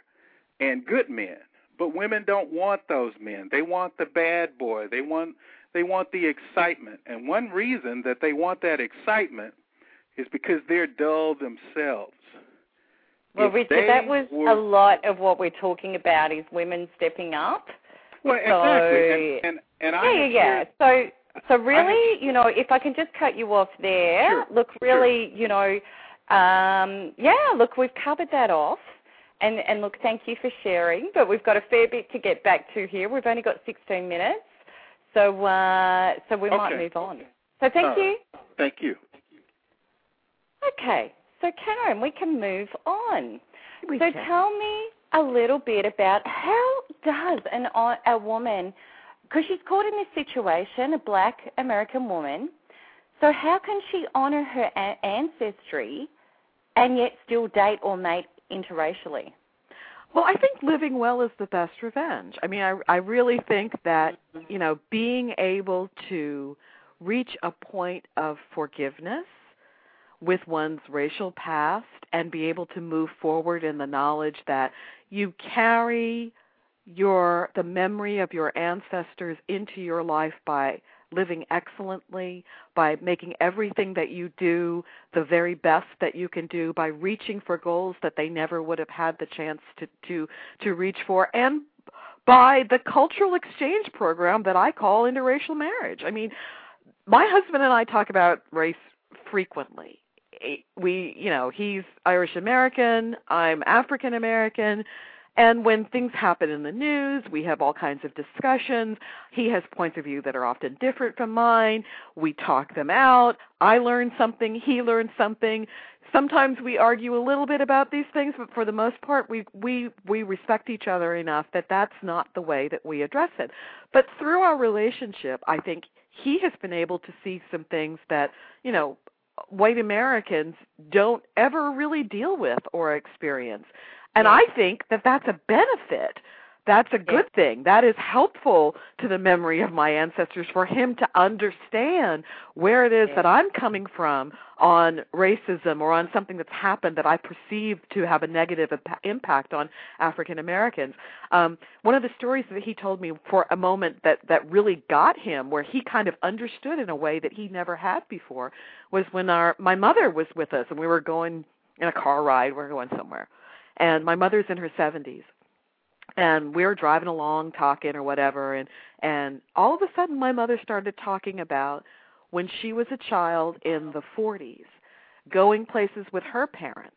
and good men, but women don't want those men. They want the bad boy. They want they want the excitement. And one reason that they want that excitement is because they're dull themselves. Well, if Richard, that was were, a lot of what we're talking about is women stepping up. Well, so, exactly. And, and, and yeah, I yeah, yeah. So, so really, have, you know, if I can just cut you off there, sure, look, really, sure. you know, um, yeah, look, we've covered that off. And, and look, thank you for sharing, but we've got a fair bit to get back to here. We've only got 16 minutes, so uh, so we okay. might move on. So thank you. Thank you. Okay, so Karyn, we can move on. We so can. tell me a little bit about how does an a woman, because she's caught in this situation, a Black American woman. So how can she honor her a- ancestry and yet still date or mate interracially? Well, I think living well is the best revenge. I mean, I I really think that, mm-hmm. you know, being able to reach a point of forgiveness with one's racial past and be able to move forward in the knowledge that you carry your the memory of your ancestors into your life by living excellently, by making everything that you do the very best that you can do, by reaching for goals that they never would have had the chance to to to reach for, and by the cultural exchange program that I call interracial marriage. I mean, my husband and I talk about race frequently. We, you know, he's Irish American, I'm African American and when things happen in the news, we have all kinds of discussions. He has points of view that are often different from mine. We talk them out. I learn something, he learns something. Sometimes we argue a little bit about these things, but for the most part, we we we respect each other enough that that's not the way that we address it. But through our relationship, I think he has been able to see some things that, you know, white Americans don't ever really deal with or experience. And Yeah. I think that that's a benefit. That's a good thing. That is helpful to the memory of my ancestors for him to understand where it is that I'm coming from on racism or on something that's happened that I perceive to have a negative impa- impact on African Americans. Um, one of the stories that he told me for a moment that that really got him, where he kind of understood in a way that he never had before, was when our my mother was with us and we were going in a car ride. We are going somewhere, and my mother's in her 70s and we were driving along talking or whatever and and all of a sudden my mother started talking about when she was a child in the 40s going places with her parents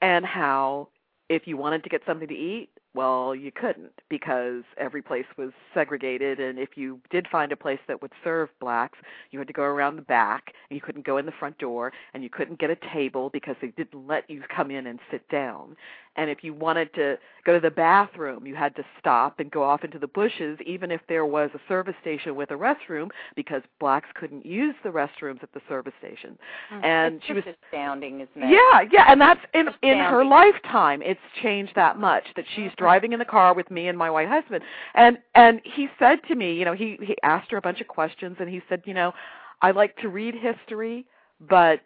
and how if you wanted to get something to eat well you couldn't because every place was segregated and if you did find a place that would serve blacks you had to go around the back and you couldn't go in the front door and you couldn't get a table because they didn't let you come in and sit down and if you wanted to go to the bathroom you had to stop and go off into the bushes even if there was a service station with a restroom because blacks couldn't use the restrooms at the service station hmm. and it's she was astounding, isn't it? yeah, yeah, and that's in in her lifetime. It's changed that much that she's driving in the car with me and my white husband, and and he said to me, you know, he he asked her a bunch of questions, and he said, you know, I like to read history, but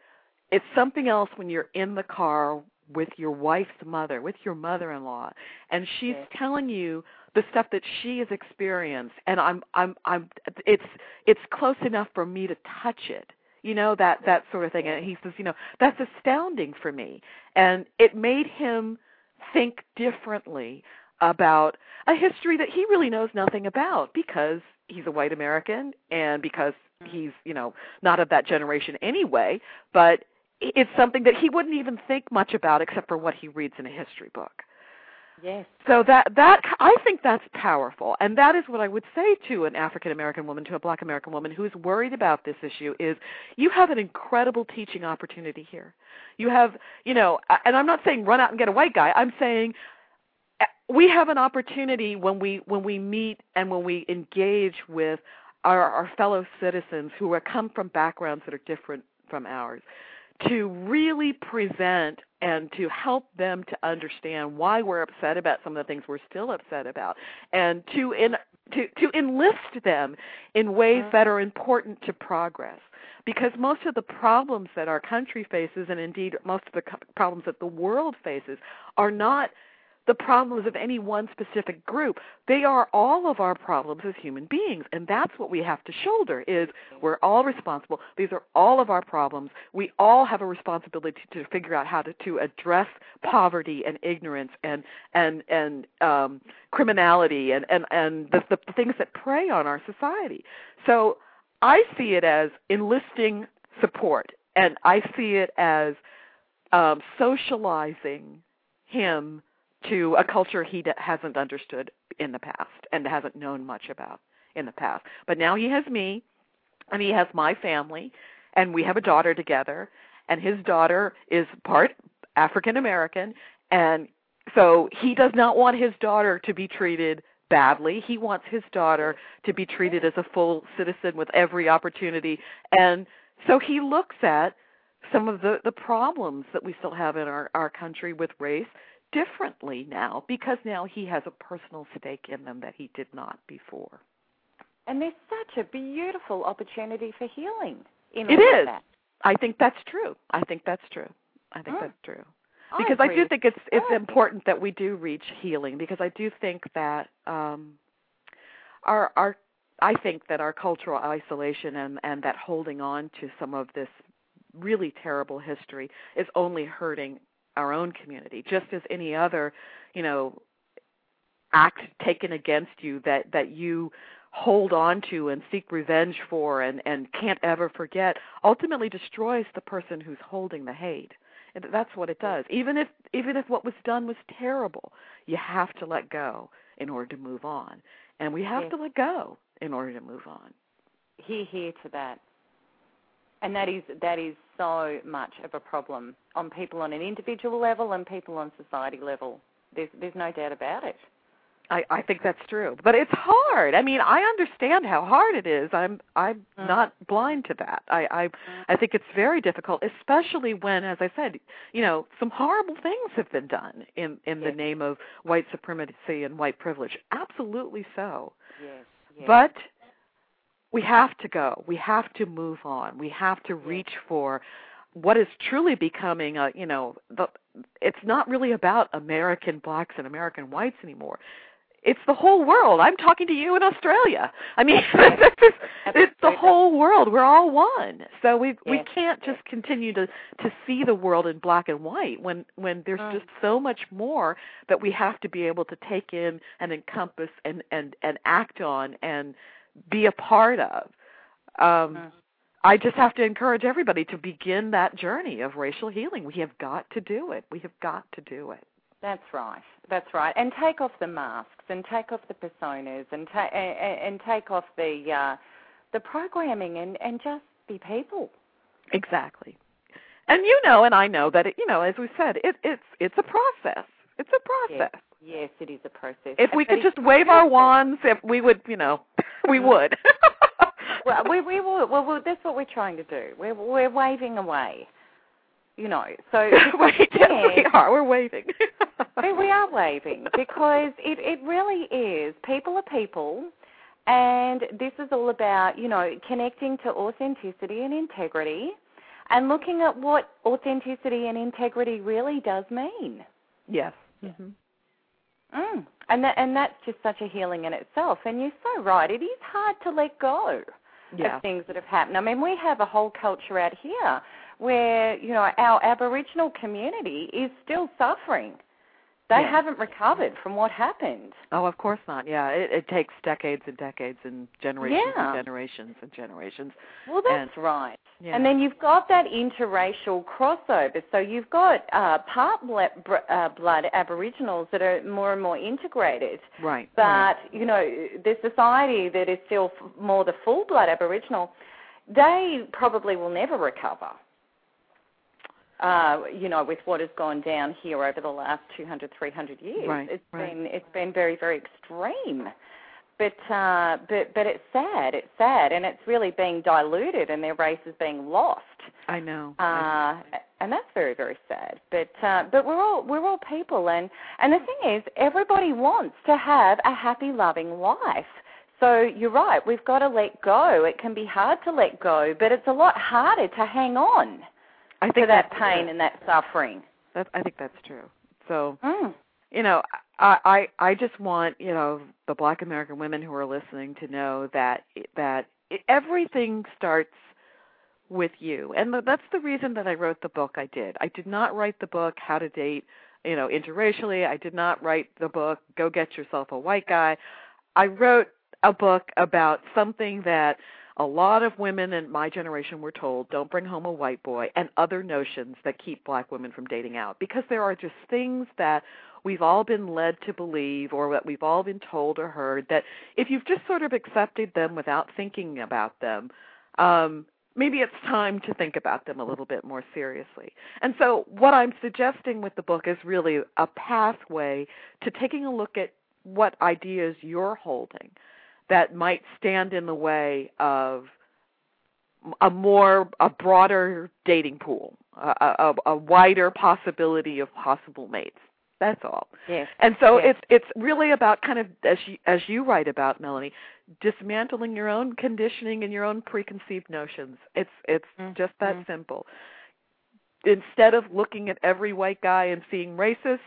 it's something else when you're in the car with your wife's mother, with your mother-in-law, and she's Yeah. telling you the stuff that she has experienced, and I'm I'm I'm it's it's close enough for me to touch it you know that that sort of thing. And he says you know that's astounding for me. And it made him think differently about a history that he really knows nothing about because he's a white american and because mm-hmm. he's you know not of that generation anyway but it's something that he wouldn't even think much about except for what he reads in a history book Yes. so that that I think that's powerful, and that is what I would say to an African American woman, to a Black American woman who is worried about this issue: is you have an incredible teaching opportunity here. You have, you know, and I'm not saying run out and get a white guy. I'm saying uh, we have an opportunity when we when we meet and when we engage with our, our fellow citizens who are come from backgrounds that are different from ours to really present and to help them to understand why we're upset about some of the things we're still upset about and to in to to enlist them in ways mm-hmm. that are important to progress. Because most of the problems that our country faces and indeed most of the problems that the world faces are not the problems of any one specific group. They are all of our problems as human beings, and that's what we have to shoulder is we're all responsible. These are all of our problems. We all have a responsibility to figure out how to, to address poverty and ignorance and and and um criminality and and and the, the things that prey on our society. So I see it as enlisting support and I see it as um socializing him to a culture he hasn't understood in the past and hasn't known much about in the past. But now he has me, and he has my family, and we have a daughter together, and his daughter is part African American, and so he does not want his daughter to be treated badly. He wants his daughter to be treated as a full citizen with every opportunity. And so he looks at some of the the problems that we still have in our our country with race differently now because now he has a personal stake in them that he did not before. And there's such a beautiful opportunity for healing in it all is. that. I think that's true. I think that's true. I think Mm. that's true. Because I, agree do think it's it's that. important that we do reach healing because I do think that um our our I think that our cultural isolation and and that holding on to some of this really terrible history is only hurting our own community just as any other you know act taken against you that that you hold on to and seek revenge for and and can't ever forget ultimately destroys the person who's holding the hate and that's what it does even if even if what was done was terrible you have to let go in order to move on and we have Yes. to let go in order to move on Hear, hear to that. And that is that is so much of a problem on people on an individual level and people on society level. There's there's no doubt about it. I, I think that's true, but it's hard. I mean, I understand how hard it is. I'm I'm Mm. not blind to that. I I I think it's very difficult, especially when, as I said, you know, some horrible things have been done in in the name of white supremacy and white privilege. Absolutely so. Yes. yes. But we have to go. We have to move on. We have to reach for what is truly becoming a, you know, the it's not really about American blacks and American whites anymore. It's the whole world. I'm talking to you in Australia. I mean, it's, it's the whole world. We're all one. So we we can't just continue to to see the world in black and white when when there's Mm. just so much more that we have to be able to take in and encompass and and and act on and be a part of. Um Mm. I just have to encourage everybody to begin that journey of racial healing. We have got to do it. We have got to do it. That's right. That's right. And take off the masks and take off the personas and ta- and, and take off the uh, the programming and and just be people. Exactly. And you know, and I know that it, you know, as we said, it, it's it's a process. It's a process. Yes, it is a process. If we But could just wave our wands, if we would, you know, we would. well, we we will. Well, well, that's what we're trying to do. We're we're waving away. You know, so Wait, yes, we yeah, are. We're waving. we, we are waving because it it really is. People are people, and this is all about you know connecting to authenticity and integrity, and looking at what authenticity and integrity really does mean. Yes. hmm Mm. And that and that's just such a healing in itself. And you're so right. It is hard to let go Yeah. of things that have happened. I mean, we have a whole culture out here where you know our Aboriginal community is still suffering. They Yeah. haven't recovered from what happened. Oh, of course not. Yeah, it, it takes decades and decades and generations Yeah. and generations and generations. Well, that's right. Yeah. And then you've got that interracial crossover. So you've got uh, part blood, uh, blood Aboriginals that are more and more integrated. right. But right. you know, the society that is still f- more the full blood Aboriginal, they probably will never recover. Uh, you know, with what has gone down here over the last 200, 300 years, Right, it's right. been it's been very, very extreme. But uh, but but it's sad. It's sad, and it's really being diluted, and their race is being lost. I know. Uh, and that's very very sad. But uh, but we're all we're all people, and and the thing is, everybody wants to have a happy, loving life. So you're right. We've got to let go. It can be hard to let go, but it's a lot harder to hang on I think to that pain true. and that suffering. That, I think that's true. So Mm. You know, I, I I just want you know the Black American women who are listening to know that that everything starts with you, and that's the reason that I wrote the book I did. I did not write the book How to Date, you know, interracially. I did not write the book Go Get Yourself a White Guy. I wrote a book about something that a lot of women in my generation were told don't bring home a white boy and other notions that keep black women from dating out because there are just things that we've all been led to believe or that we've all been told or heard that if you've just sort of accepted them without thinking about them um maybe it's time to think about them a little bit more seriously. And so what I'm suggesting with the book is really a pathway to taking a look at what ideas you're holding that might stand in the way of a more a broader dating pool, a, a, a wider possibility of possible mates. That's all. Yes. And so Yes. it's it's really about kind of as you, as you write about Melanie, dismantling your own conditioning and your own preconceived notions. It's it's just that Mhm. simple. Instead of looking at every white guy and seeing racist,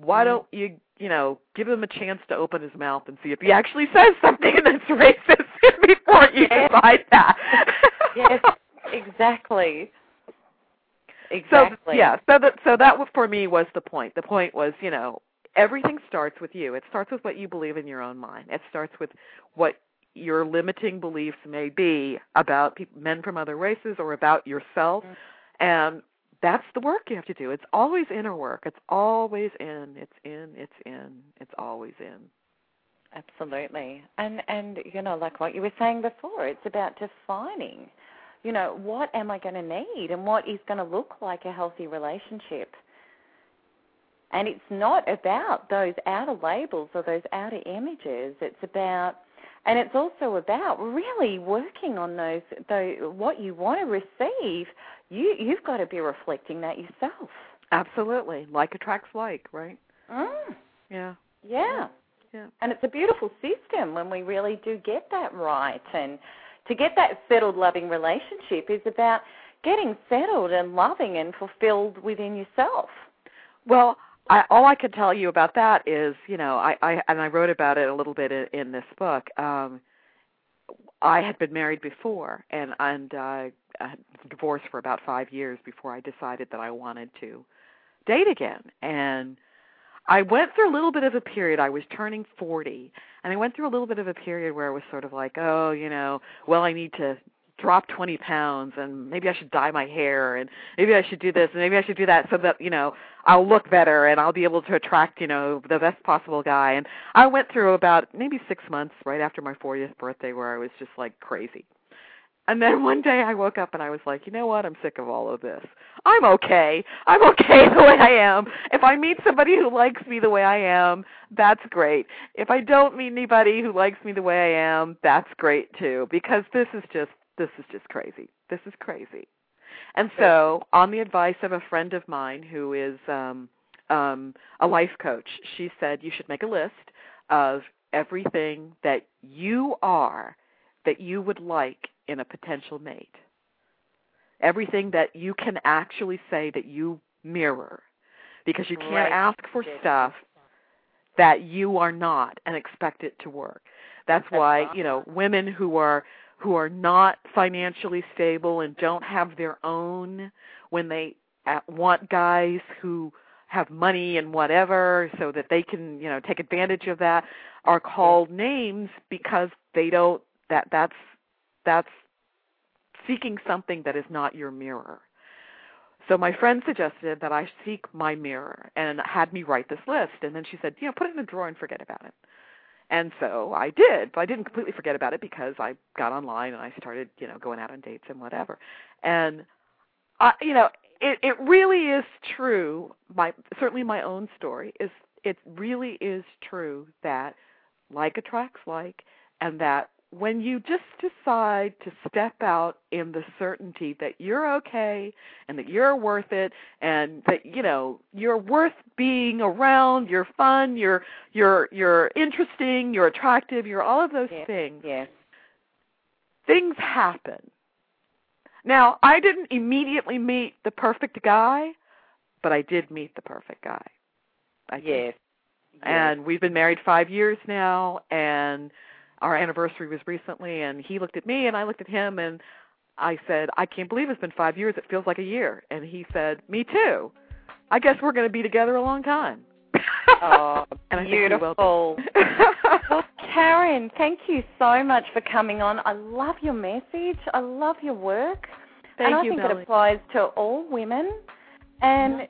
why Mhm. don't you you know give him a chance to open his mouth and see if he actually says something that's racist before you Yes. decide that. yes, exactly. So Exactly. yeah, so that so that for me was the point. The point was, you know, everything starts with you. It starts with what you believe in your own mind. It starts with what your limiting beliefs may be about peop men from other races or about yourself, Mhm. and that's the work you have to do. It's always inner work. It's always in. It's in. It's in. It's always in. Absolutely. And and you know, like what you were saying before, it's about defining, you know, what am I going to need and what is going to look like a healthy relationship. And it's not about those outer labels or those outer images. It's about and it's also about really working on those though what you want to receive, you you've got to be reflecting that yourself. Absolutely. Like attracts like, right? Mm. Yeah. Yeah. Yeah. And it's a beautiful system when we really do get that right. And to get that settled, loving relationship is about getting settled and loving and fulfilled within yourself. Well, I, all I can tell you about that is, you know, I, I and I wrote about it a little bit in, in this book. Um, I had been married before, and and uh, I had divorced for about five years before I decided that I wanted to date again. And I went through a little bit of a period. I was turning forty, and I went through a little bit of a period where I was sort of like, oh, you know, well, I need to drop 20 pounds and maybe I should dye my hair and maybe I should do this and maybe I should do that so that, you know, I'll look better and I'll be able to attract, you know, the best possible guy. And I went through about maybe 6 months right after my 40th birthday where I was just like crazy. And then one day I woke up and I was like, you know what? I'm sick of all of this. I'm okay. I'm okay the way I am. If I meet somebody who likes me the way I am, that's great. If I don't meet anybody who likes me the way I am, that's great too because this is just this is just crazy. This is crazy. And so, on the advice of a friend of mine who is um um a life coach, she said you should make a list of everything that you are that you would like in a potential mate. Everything that you can actually say that you mirror. Because you can't Right. ask for stuff that you are not and expect it to work. That's That's why, you know, women who are who are not financially stable and don't have their own when they uh, want guys who have money and whatever so that they can, you know, take advantage of that are called names because they don't that that's that's seeking something that is not your mirror. So my friend suggested that I seek my mirror and had me write this list and then she said, you know, put it in a drawer and forget about it. And so I did, but I didn't completely forget about it because I got online and I started, you know, going out on dates and whatever. And I, you know, it it really is true. My certainly my own story is it really is true that like attracts like, and that when you just decide to step out in the certainty that you're okay and that you're worth it and that you know you're worth being around you're fun you're you're you're interesting you're attractive you're all of those yes. things yes things happen now i didn't immediately meet the perfect guy but i did meet the perfect guy I yes. think. and we've been married 5 years now and our anniversary was recently and he looked at me and I looked at him and I said, I can't believe it's been five years. It feels like a year. And he said, Me too. I guess we're going to be together a long time. Oh, and I think we will beautiful. be. well, Karyn, thank you so much for coming on. I love your message. I love your work. Thank and I think it applies to all women. And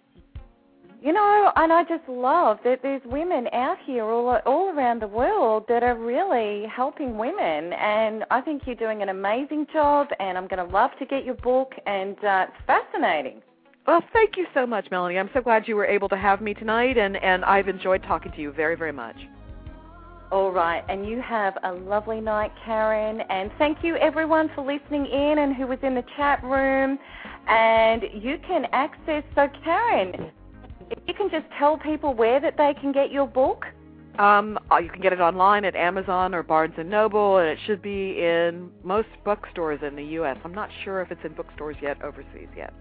you know, and I just love that there's women out here all all around the world that are really helping women, and I think you're doing an amazing job. And I'm going to love to get your book, and uh, it's fascinating. Well, thank you so much, Melanie. I'm so glad you were able to have me tonight, and, and I've enjoyed talking to you very, very much. All right, and you have a lovely night, Karyn. And thank you, everyone, for listening in and who was in the chat room. And you can access, so Karyn, if you can just tell people where that they can get your book. Um, uh, you can get it online at Amazon or Barnes and Noble, and it should be in most bookstores in the U.S. I'm not sure if it's in bookstores yet overseas yet.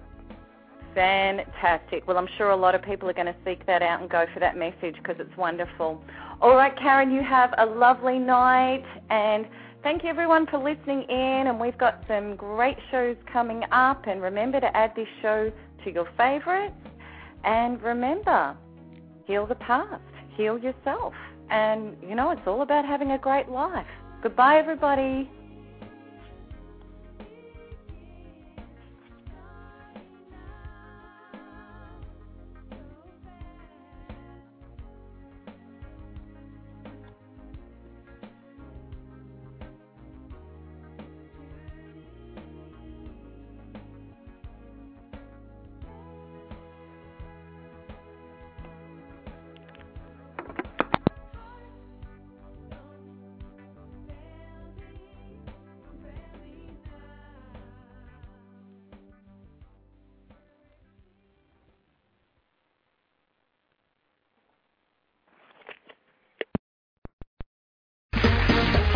Fantastic. Well, I'm sure a lot of people are going to seek that out and go for that message because it's wonderful. All right, Karyn, you have a lovely night. And thank you, everyone, for listening in. And we've got some great shows coming up. And remember to add this show to your favorites. And remember, heal the past, heal yourself. And, you know, it's all about having a great life. Goodbye, everybody.